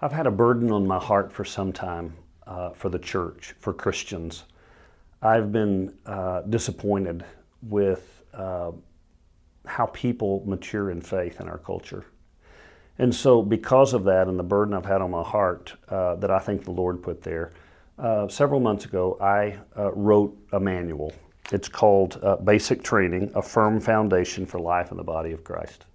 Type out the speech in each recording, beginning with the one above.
I've had a burden on my heart for some time uh, for the church, for Christians. I've been uh, disappointed with uh, how people mature in faith in our culture. And so, because of that and the burden I've had on my heart uh, that I think the Lord put there, uh, several months ago I uh, wrote a manual. It's called Basic Training A Firm Foundation for Life in the Body of Christ.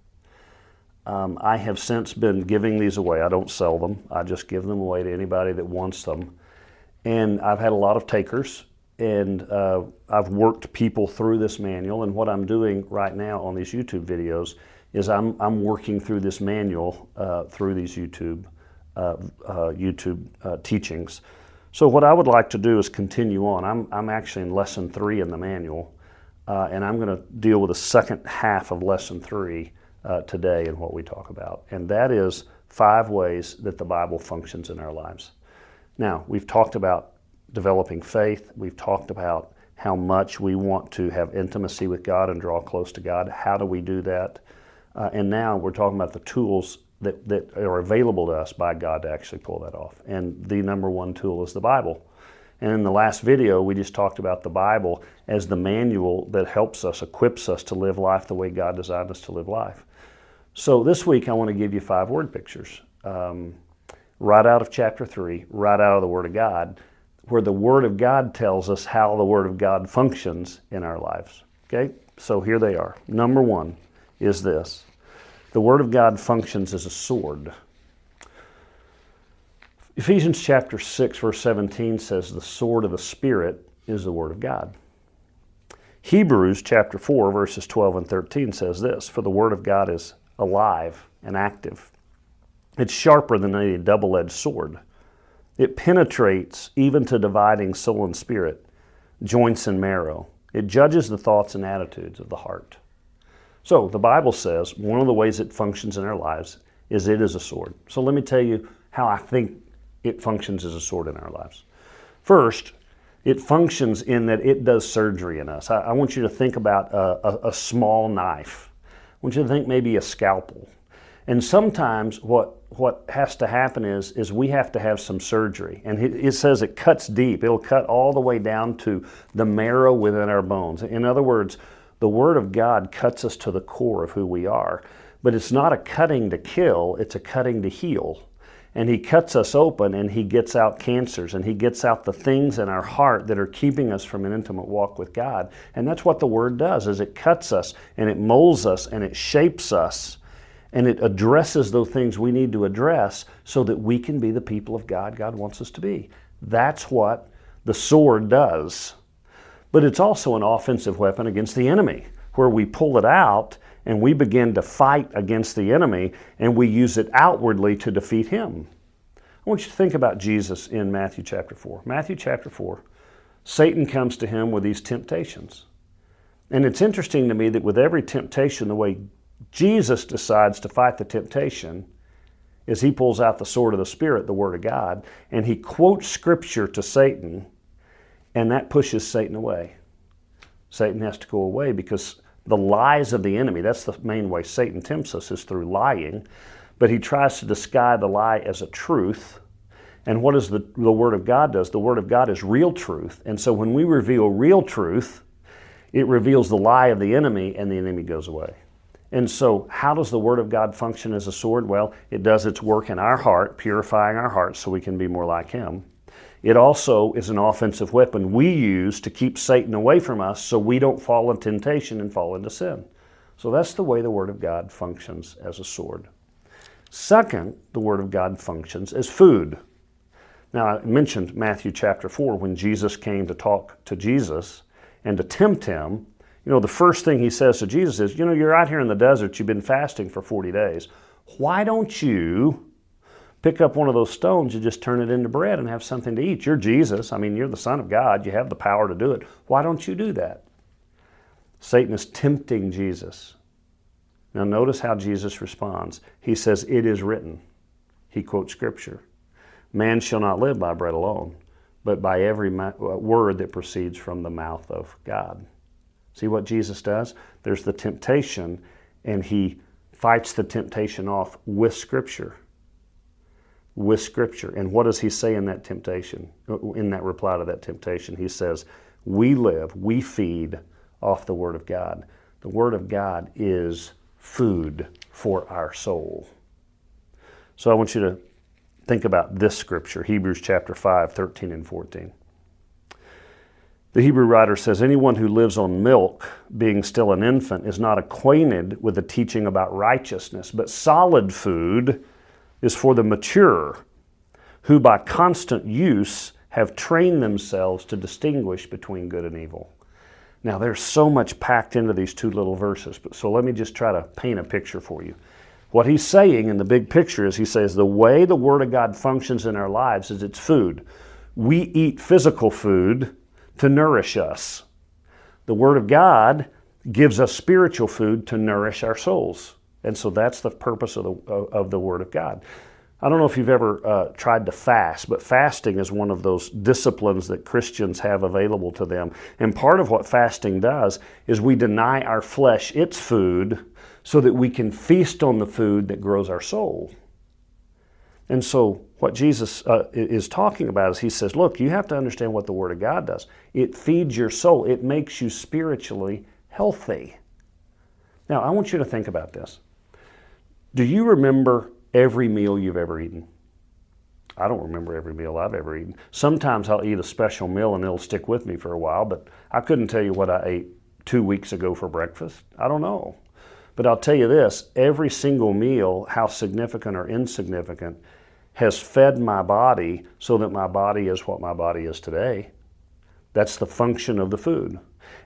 Um, I have since been giving these away. I don't sell them, I just give them away to anybody that wants them. And I've had a lot of takers, and uh, I've worked people through this manual. And what I'm doing right now on these YouTube videos is I'm, I'm working through this manual uh, through these YouTube, uh, uh YouTube uh, teachings. So, what I would like to do is continue on. I'm, I'm actually in lesson three in the manual, uh, and I'm going to deal with the second half of lesson three uh, today in what we talk about, and that is five ways that the Bible functions in our lives. Now, we've talked about developing faith, we've talked about how much we want to have intimacy with God and draw close to God. How do we do that? Uh, and now we're talking about the tools that, that are available to us by God to actually pull that off. And the number one tool is the Bible. And in the last video, we just talked about the Bible as the manual that helps us, equips us to live life the way God designed us to live life. So this week, I want to give you five word pictures um, right out of chapter 3, right out of the Word of God, where the Word of God tells us how the Word of God functions in our lives. Okay? So here they are. Number one is this the Word of God functions as a sword. Ephesians chapter 6, verse 17 says, The sword of the Spirit is the Word of God. Hebrews chapter 4, verses 12 and 13 says this For the Word of God is alive and active. It's sharper than a double edged sword. It penetrates even to dividing soul and spirit, joints and marrow. It judges the thoughts and attitudes of the heart. So, the Bible says one of the ways it functions in our lives is it is a sword. So, let me tell you how I think it functions as a sword in our lives. First, it functions in that it does surgery in us. I, I want you to think about a, a, a small knife want you to think maybe a scalpel. And sometimes what what has to happen is is we have to have some surgery. And it says it cuts deep. It'll cut all the way down to the marrow within our bones. In other words, the Word of God cuts us to the core of who we are. But it's not a cutting to kill, it's a cutting to heal and he cuts us open and he gets out cancers and he gets out the things in our heart that are keeping us from an intimate walk with God. And that's what the word does is it cuts us and it molds us and it shapes us and it addresses those things we need to address so that we can be the people of God God wants us to be. That's what the sword does. But it's also an offensive weapon against the enemy where we pull it out and we begin to fight against the enemy and we use it outwardly to defeat him. I want you to think about Jesus in Matthew chapter 4. Matthew chapter 4, Satan comes to him with these temptations. And it's interesting to me that with every temptation, the way Jesus decides to fight the temptation is he pulls out the sword of the Spirit, the Word of God, and he quotes Scripture to Satan, and that pushes Satan away. Satan has to go away because the lies of the enemy. That's the main way Satan tempts us is through lying. But he tries to disguise the lie as a truth. And what does the, the Word of God does? The Word of God is real truth. And so when we reveal real truth, it reveals the lie of the enemy and the enemy goes away. And so, how does the Word of God function as a sword? Well, it does its work in our heart, purifying our hearts so we can be more like Him. It also is an offensive weapon we use to keep Satan away from us so we don't fall in temptation and fall into sin. So that's the way the Word of God functions as a sword. Second, the Word of God functions as food. Now, I mentioned Matthew chapter 4 when Jesus came to talk to Jesus and to tempt him. You know, the first thing he says to Jesus is, You know, you're out here in the desert, you've been fasting for 40 days. Why don't you pick up one of those stones and just turn it into bread and have something to eat. You're Jesus. I mean, you're the Son of God. You have the power to do it. Why don't you do that? Satan is tempting Jesus. Now, notice how Jesus responds. He says, It is written. He quotes Scripture Man shall not live by bread alone, but by every uh, word that proceeds from the mouth of God. See what Jesus does? There's the temptation, and he fights the temptation off with Scripture with Scripture. And what does he say in that temptation, uh, in that reply to that temptation? He says, We live, we feed off the Word of God. The Word of God is food for our soul. So I want you to think about this scripture, Hebrews chapter 5, 13 and 14. The Hebrew writer says, Anyone who lives on milk, being still an infant, is not acquainted with the teaching about righteousness, but solid food is for the mature, who by constant use have trained themselves to distinguish between good and evil. Now, there's so much packed into these two little verses, but so let me just try to paint a picture for you. What he's saying in the big picture is he says the way the Word of God functions in our lives is it's food. We eat physical food to nourish us. The Word of God gives us spiritual food to nourish our souls. And so that's the purpose of the, of the Word of God. I don't know if you've ever uh, tried to fast, but fasting is one of those disciplines that Christians have available to them. And part of what fasting does is we deny our flesh its food so that we can feast on the food that grows our soul. And so, what Jesus uh, is talking about is he says, Look, you have to understand what the Word of God does. It feeds your soul, it makes you spiritually healthy. Now, I want you to think about this. Do you remember every meal you've ever eaten? I don't remember every meal I've ever eaten. Sometimes I'll eat a special meal and it'll stick with me for a while, but I couldn't tell you what I ate two weeks ago for breakfast. I don't know. But I'll tell you this every single meal, how significant or insignificant, has fed my body so that my body is what my body is today. That's the function of the food.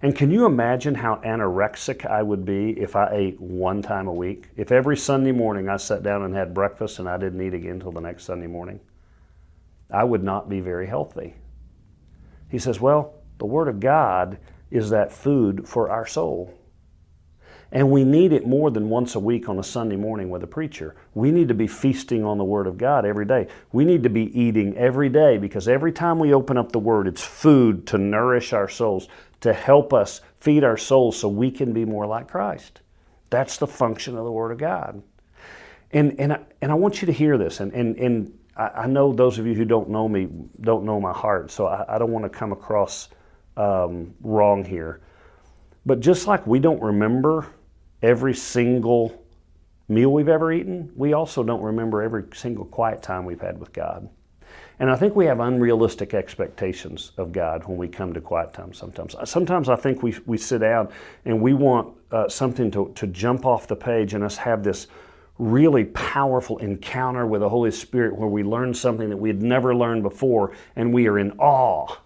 And can you imagine how anorexic I would be if I ate one time a week? If every Sunday morning I sat down and had breakfast and I didn't eat again until the next Sunday morning? I would not be very healthy. He says, Well, the Word of God is that food for our soul. And we need it more than once a week on a Sunday morning with a preacher. We need to be feasting on the Word of God every day. We need to be eating every day because every time we open up the Word, it's food to nourish our souls, to help us feed our souls so we can be more like Christ. That's the function of the Word of God. And, and, I, and I want you to hear this. And, and, and I, know those of you who don't know me don't know my heart, so I, I don't want to come across um, wrong here. But just like we don't remember every single meal we've ever eaten, we also don't remember every single quiet time we've had with God. And I think we have unrealistic expectations of God when we come to quiet time sometimes. Sometimes I think we, we sit down and we want uh, something to, to jump off the page and us have this really powerful encounter with the Holy Spirit where we learn something that we had never learned before and we are in awe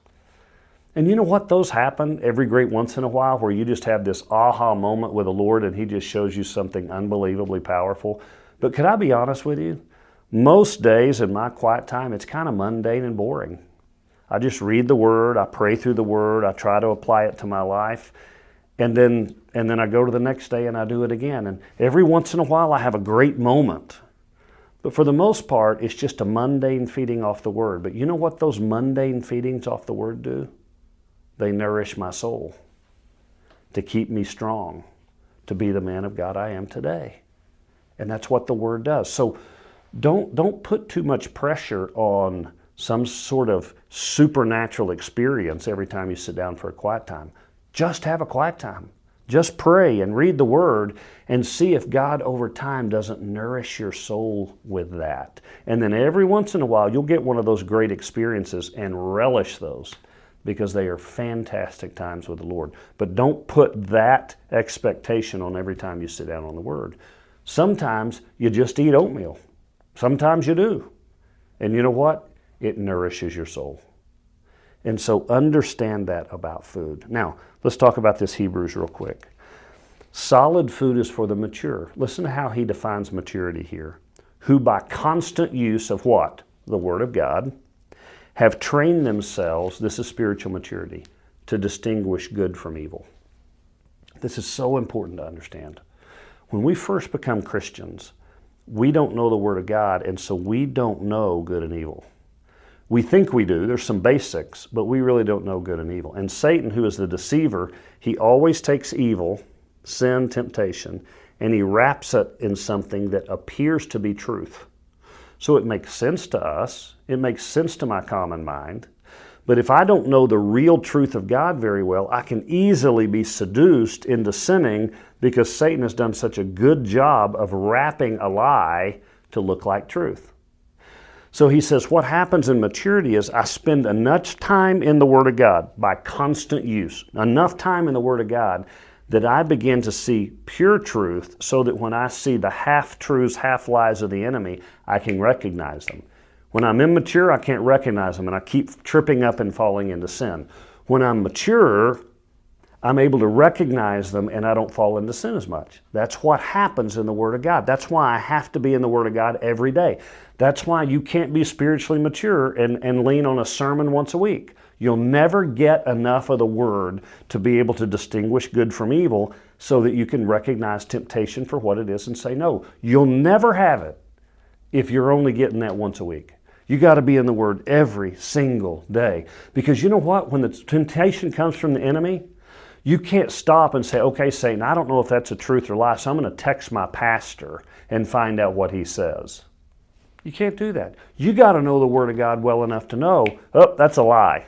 and you know what? Those happen every great once in a while where you just have this aha moment with the Lord and He just shows you something unbelievably powerful. But could I be honest with you? Most days in my quiet time, it's kind of mundane and boring. I just read the Word, I pray through the Word, I try to apply it to my life, and then and then I go to the next day and I do it again. And every once in a while, I have a great moment. But for the most part, it's just a mundane feeding off the Word. But you know what those mundane feedings off the Word do? They nourish my soul to keep me strong, to be the man of God I am today. And that's what the Word does. So don't, don't put too much pressure on some sort of supernatural experience every time you sit down for a quiet time. Just have a quiet time. Just pray and read the Word and see if God over time doesn't nourish your soul with that. And then every once in a while, you'll get one of those great experiences and relish those because they are fantastic times with the Lord. But don't put that expectation on every time you sit down on the Word. Sometimes you just eat oatmeal, sometimes you do. And you know what? It nourishes your soul. And so understand that about food. Now, let's talk about this Hebrews real quick. Solid food is for the mature. Listen to how he defines maturity here. Who by constant use of what? The Word of God have trained themselves, this is spiritual maturity, to distinguish good from evil. This is so important to understand. When we first become Christians, we don't know the Word of God, and so we don't know good and evil. We think we do, there's some basics, but we really don't know good and evil. And Satan, who is the deceiver, he always takes evil, sin, temptation, and he wraps it in something that appears to be truth. So it makes sense to us, it makes sense to my common mind. But if I don't know the real truth of God very well, I can easily be seduced into sinning because Satan has done such a good job of wrapping a lie to look like truth. So he says, What happens in maturity is I spend enough time in the Word of God by constant use, enough time in the Word of God that I begin to see pure truth so that when I see the half truths, half lies of the enemy, I can recognize them. When I'm immature, I can't recognize them and I keep tripping up and falling into sin. When I'm mature, I'm able to recognize them and I don't fall into sin as much. That's what happens in the Word of God. That's why I have to be in the Word of God every day. That's why you can't be spiritually mature and, and lean on a sermon once a week. You'll never get enough of the Word to be able to distinguish good from evil so that you can recognize temptation for what it is and say no. You'll never have it if you're only getting that once a week. You got to be in the Word every single day. Because you know what? When the temptation comes from the enemy, you can't stop and say, okay, Satan, I don't know if that's a truth or lie, so I'm going to text my pastor and find out what he says. You can't do that. You got to know the Word of God well enough to know, oh, that's a lie.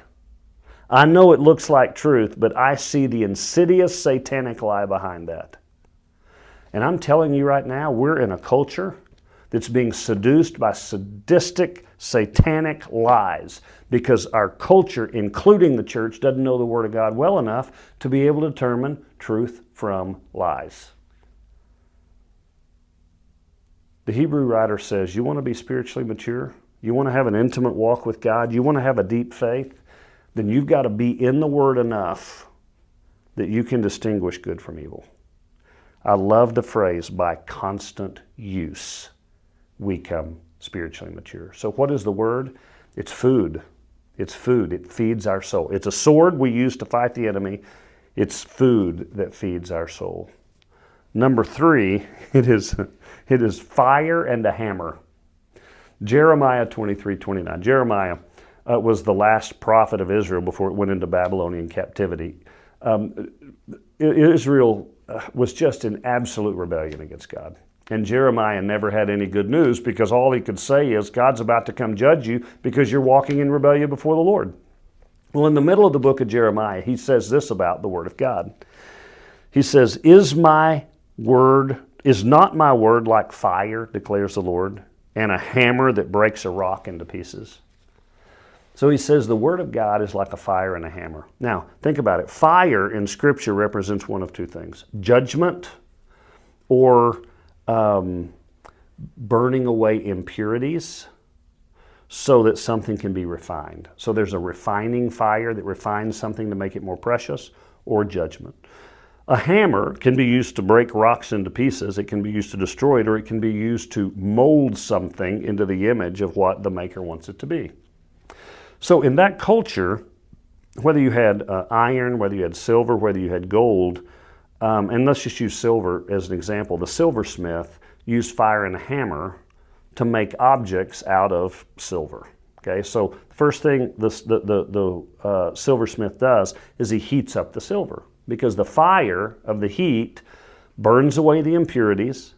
I know it looks like truth, but I see the insidious satanic lie behind that. And I'm telling you right now, we're in a culture that's being seduced by sadistic, satanic lies because our culture, including the church, doesn't know the Word of God well enough to be able to determine truth from lies. The Hebrew writer says, You want to be spiritually mature? You want to have an intimate walk with God? You want to have a deep faith? Then you've got to be in the Word enough that you can distinguish good from evil. I love the phrase by constant use we come spiritually mature. So, what is the word? It's food. It's food. It feeds our soul. It's a sword we use to fight the enemy. It's food that feeds our soul. Number three, it is, it is fire and a hammer. Jeremiah 23 29. Jeremiah uh, was the last prophet of Israel before it went into Babylonian captivity. Um, Israel uh, was just in absolute rebellion against God. And Jeremiah never had any good news because all he could say is, God's about to come judge you because you're walking in rebellion before the Lord. Well, in the middle of the book of Jeremiah, he says this about the Word of God. He says, Is my word, is not my word like fire, declares the Lord, and a hammer that breaks a rock into pieces? So he says the Word of God is like a fire and a hammer. Now, think about it. Fire in Scripture represents one of two things judgment or um, burning away impurities so that something can be refined. So there's a refining fire that refines something to make it more precious, or judgment. A hammer can be used to break rocks into pieces, it can be used to destroy it, or it can be used to mold something into the image of what the maker wants it to be. So in that culture, whether you had uh, iron, whether you had silver, whether you had gold, um, and let's just use silver as an example. The silversmith used fire and a hammer to make objects out of silver. Okay, so the first thing this, the, the, the uh, silversmith does is he heats up the silver because the fire of the heat burns away the impurities,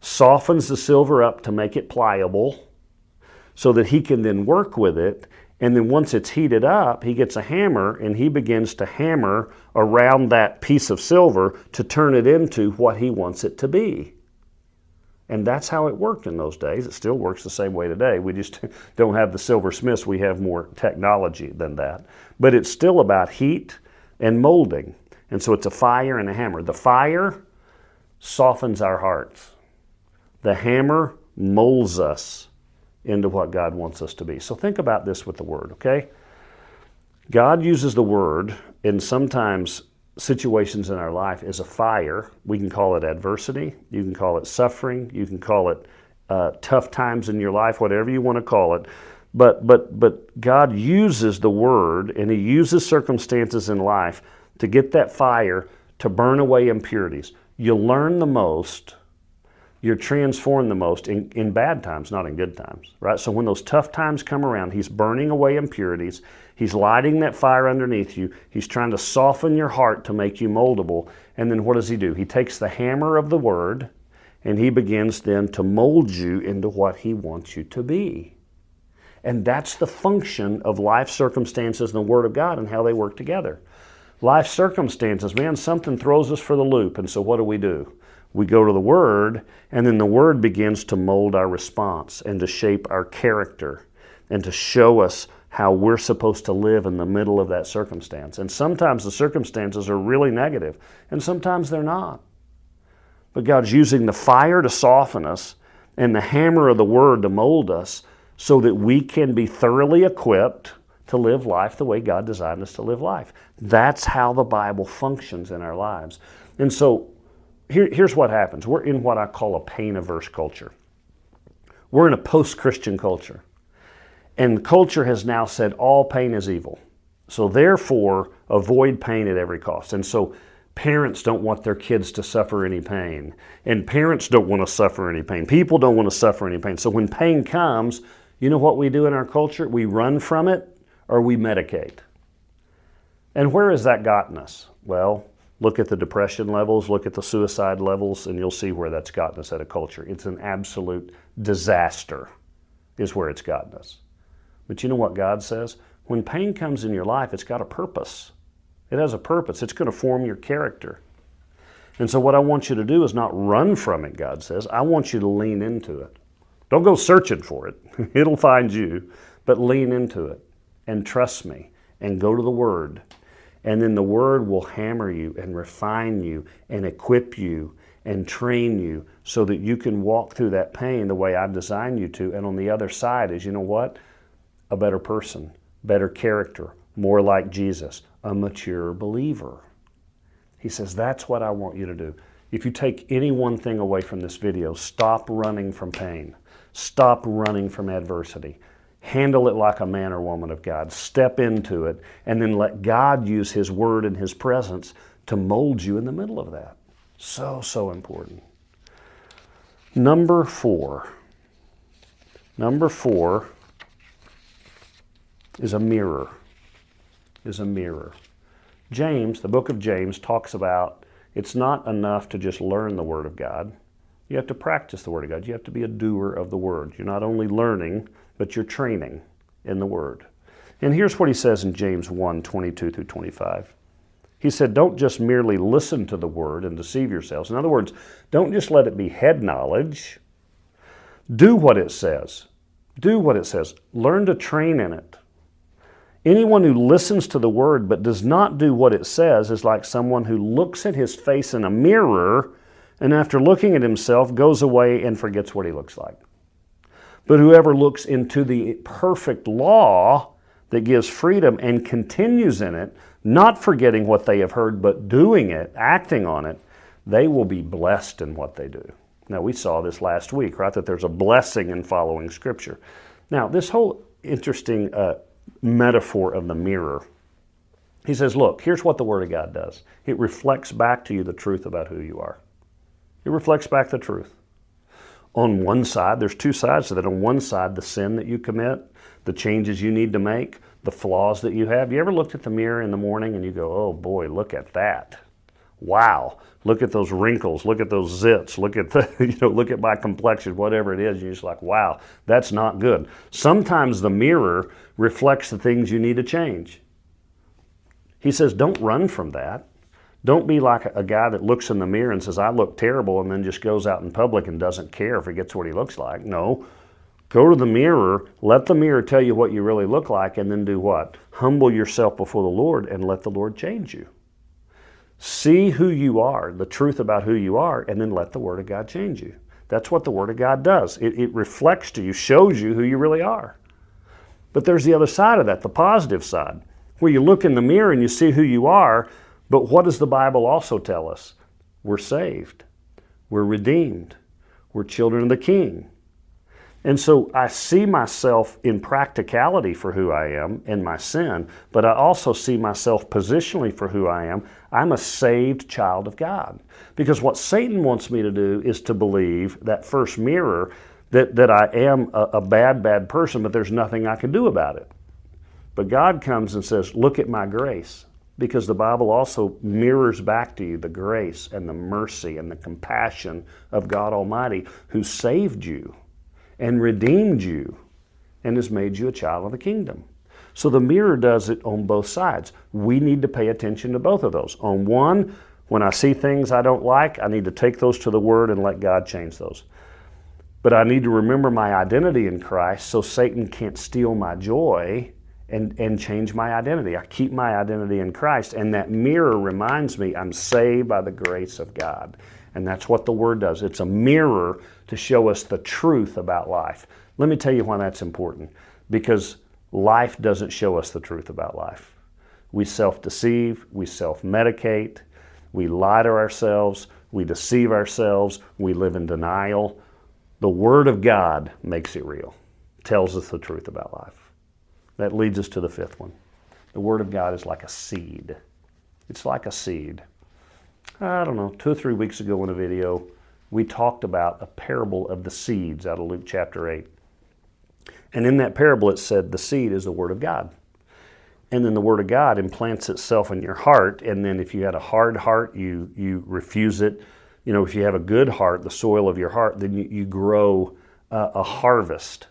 softens the silver up to make it pliable so that he can then work with it and then once it's heated up, he gets a hammer and he begins to hammer around that piece of silver to turn it into what he wants it to be. And that's how it worked in those days. It still works the same way today. We just don't have the silversmiths, we have more technology than that. But it's still about heat and molding. And so it's a fire and a hammer. The fire softens our hearts, the hammer molds us into what God wants us to be. So think about this with the Word, okay? God uses the Word in sometimes situations in our life as a fire. We can call it adversity, you can call it suffering, you can call it uh, tough times in your life, whatever you want to call it. But, but, but God uses the Word and He uses circumstances in life to get that fire to burn away impurities. You learn the most you're transformed the most in, in bad times, not in good times, right? So when those tough times come around, He's burning away impurities. He's lighting that fire underneath you. He's trying to soften your heart to make you moldable. And then what does He do? He takes the hammer of the Word and He begins then to mold you into what He wants you to be. And that's the function of life circumstances and the Word of God and how they work together. Life circumstances, man, something throws us for the loop. And so what do we do? We go to the Word, and then the Word begins to mold our response and to shape our character and to show us how we're supposed to live in the middle of that circumstance. And sometimes the circumstances are really negative, and sometimes they're not. But God's using the fire to soften us and the hammer of the Word to mold us so that we can be thoroughly equipped to live life the way God designed us to live life. That's how the Bible functions in our lives. And so here, here's what happens we're in what I call a pain averse culture. We're in a post Christian culture. And culture has now said all pain is evil. So therefore, avoid pain at every cost. And so parents don't want their kids to suffer any pain. And parents don't want to suffer any pain. People don't want to suffer any pain. So when pain comes, you know what we do in our culture? We run from it or we medicate. And where has that gotten us? Well, look at the depression levels, look at the suicide levels, and you'll see where that's gotten us at a culture. It's an absolute disaster, is where it's gotten us. But you know what God says? When pain comes in your life, it's got a purpose. It has a purpose. It's going to form your character. And so, what I want you to do is not run from it, God says. I want you to lean into it. Don't go searching for it, it'll find you, but lean into it and trust me and go to the Word. And then the Word will hammer you and refine you and equip you and train you so that you can walk through that pain the way I've designed you to. And on the other side is, you know what? a better person, better character, more like Jesus, a mature believer. He says, That's what I want you to do. If you take any one thing away from this video, stop running from pain, stop running from adversity. Handle it like a man or woman of God. Step into it, and then let God use His Word and His presence to mold you in the middle of that. So, so important. Number four. Number four is a mirror. Is a mirror. James, the book of James, talks about it's not enough to just learn the Word of God. You have to practice the Word of God. You have to be a doer of the Word. You're not only learning, but you're training in the Word. And here's what he says in James 1 22 through 25. He said, Don't just merely listen to the Word and deceive yourselves. In other words, don't just let it be head knowledge. Do what it says. Do what it says. Learn to train in it. Anyone who listens to the word but does not do what it says is like someone who looks at his face in a mirror and after looking at himself goes away and forgets what he looks like. But whoever looks into the perfect law that gives freedom and continues in it, not forgetting what they have heard, but doing it, acting on it, they will be blessed in what they do. Now, we saw this last week, right? That there's a blessing in following Scripture. Now, this whole interesting uh, metaphor of the mirror. He says, Look, here's what the Word of God does it reflects back to you the truth about who you are. It reflects back the truth. On one side, there's two sides to that. On one side, the sin that you commit, the changes you need to make, the flaws that you have. You ever looked at the mirror in the morning and you go, oh boy, look at that. Wow, look at those wrinkles, look at those zits, look at the, you know, look at my complexion, whatever it is. You're just like, wow, that's not good. Sometimes the mirror reflects the things you need to change. He says, don't run from that. Don't be like a guy that looks in the mirror and says, I look terrible, and then just goes out in public and doesn't care if he gets what he looks like. No. Go to the mirror, let the mirror tell you what you really look like, and then do what? Humble yourself before the Lord and let the Lord change you. See who you are, the truth about who you are, and then let the Word of God change you. That's what the Word of God does. It, it, reflects to you, shows you who you really are. But there's the other side of that, the positive side, where you look in the mirror and you see who you are. But what does the Bible also tell us? We're saved, we're redeemed, we're children of the King. And so I see myself in practicality for who I am and my sin, but I also see myself positionally for who I am. I'm a saved child of God. Because what Satan wants me to do is to believe that first mirror that, that I am a, a bad, bad person, but there's nothing I can do about it. But God comes and says, Look at my grace. Because the Bible also mirrors back to you the grace and the mercy and the compassion of God Almighty who saved you and redeemed you and has made you a child of the kingdom. So the mirror does it on both sides. We need to pay attention to both of those. On one, when I see things I don't like, I need to take those to the Word and let God change those. But I need to remember my identity in Christ so Satan can't steal my joy and, and change my identity. I keep my identity in Christ, and that mirror reminds me I'm saved by the grace of God. And that's what the Word does. It's a mirror to show us the truth about life. Let me tell you why that's important. Because life doesn't show us the truth about life. We self deceive, we self medicate, we lie to ourselves, we deceive ourselves, we live in denial. The Word of God makes it real, tells us the truth about life. That leads us to the fifth one. The Word of God is like a seed. It's like a seed. I don't know, two or three weeks ago in a video, we talked about a parable of the seeds out of Luke chapter 8. And in that parable, it said the seed is the Word of God. And then the Word of God implants itself in your heart. And then if you had a hard heart, you, you refuse it. You know, if you have a good heart, the soil of your heart, then you, you grow a harvest.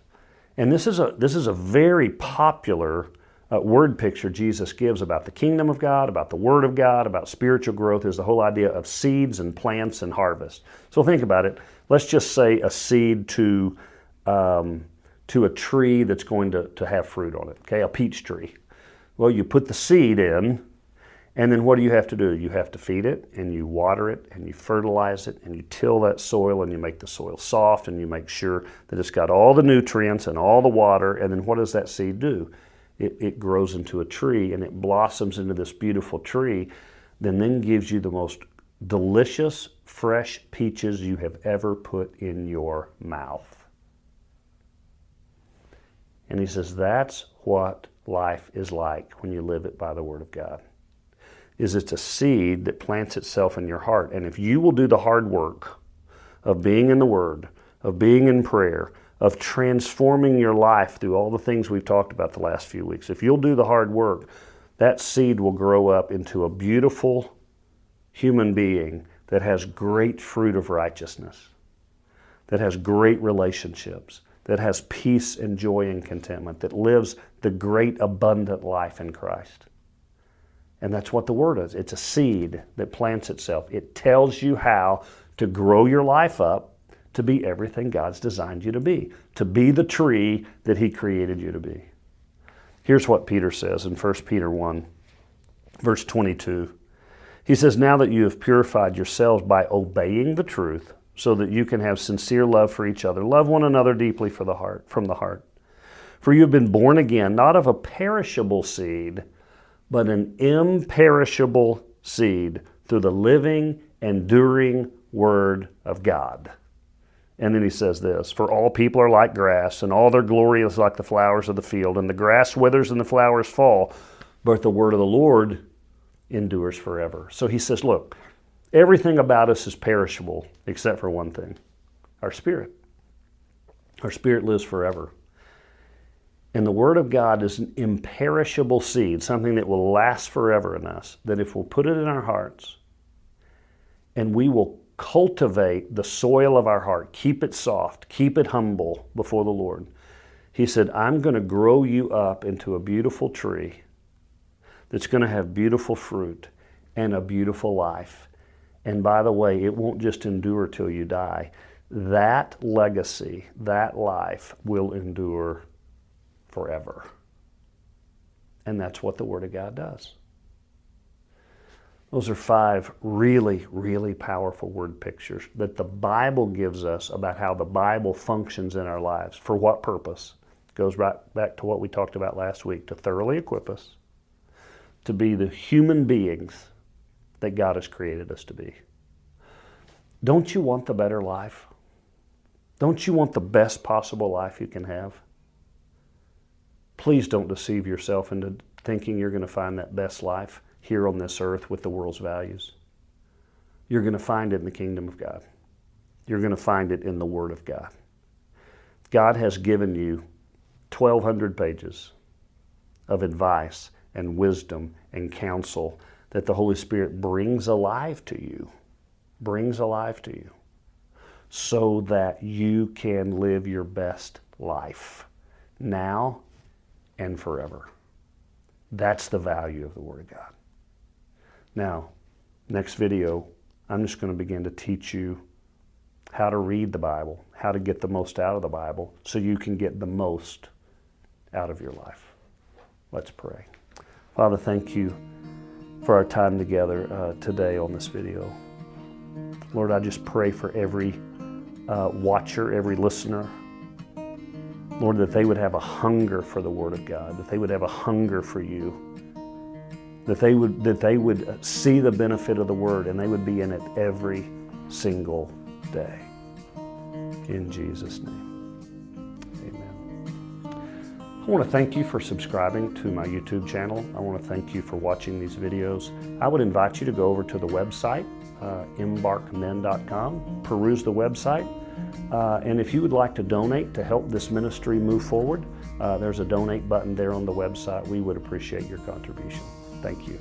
And this is a, this is a very popular uh, word picture Jesus gives about the kingdom of God, about the Word of God, about spiritual growth is the whole idea of seeds and plants and harvest. So think about it. Let's just say a seed to um, to a tree that's going to, to have fruit on it, okay, a peach tree. Well, you put the seed in, and then what do you have to do? You have to feed it, and you water it, and you fertilize it, and you till that soil, and you make the soil soft, and you make sure that it's got all the nutrients and all the water, and then what does that seed do? It, it grows into a tree, and it blossoms into this beautiful tree, then then gives you the most delicious, fresh peaches you have ever put in your mouth. And he says that's what life is like when you live it by the word of God. Is it's a seed that plants itself in your heart. And if you will do the hard work of being in the word, of being in prayer, of transforming your life through all the things we've talked about the last few weeks, if you'll do the hard work, that seed will grow up into a beautiful human being that has great fruit of righteousness, that has great relationships, that has peace and joy and contentment, that lives the great abundant life in Christ. And that's what the Word is it's a seed that plants itself. It tells you how to grow your life up to be everything God's designed you to be, to be the tree that He created you to be. Here's what Peter says in 1 Peter 1, verse 22. He says, Now that you have purified yourselves by obeying the truth, so that you can have sincere love for each other. Love one another deeply for the heart, from the heart. For you have been born again, not of a perishable seed, but an imperishable seed through the living, enduring Word of God. And then he says this For all people are like grass, and all their glory is like the flowers of the field. And the grass withers and the flowers fall, but the word of the Lord endures forever. So he says, Look, Everything about us is perishable except for one thing our spirit. Our spirit lives forever. And the Word of God is an imperishable seed, something that will last forever in us, that if we'll put it in our hearts and we will cultivate the soil of our heart, keep it soft, keep it humble before the Lord. He said, I'm going to grow you up into a beautiful tree that's going to have beautiful fruit and a beautiful life. And by the way, it won't just endure till you die. That legacy, that life will endure forever. And that's what the Word of God does. Those are five really, really powerful word pictures that the Bible gives us about how the Bible functions in our lives. For what purpose? Goes right back to what we talked about last week to thoroughly equip us to be the human beings that God has created us to be. Don't you want the better life? Don't you want the best possible life you can have? Please don't deceive yourself into thinking you're going to find that best life here on this earth with the world's values. You're going to find it in the kingdom of God. You're going to find it in the Word of God. God has given you 1,200 pages of advice and wisdom and counsel that the Holy Spirit brings alive to you, brings alive to you, so that you can live your best life now and forever. That's the value of the Word of God. Now, next video, I'm just going to begin to teach you how to read the Bible, how to get the most out of the Bible, so you can get the most out of your life. Let's pray. Father, thank you for our time together uh, today on this video. Lord, I just pray for every uh, watcher, every listener. Lord, that they would have a hunger for the Word of God, that they would have a hunger for you, that they would that they would see the benefit of the Word and they would be in it every single day. In Jesus' name, amen. I want to thank you for subscribing to my YouTube channel. I want to thank you for watching these videos. I would invite you to go over to the website, uh, embarkmen.com, peruse the website, uh, and if you would like to donate to help this ministry move forward, uh, there's a donate button there on the website. We would appreciate your contribution. Thank you.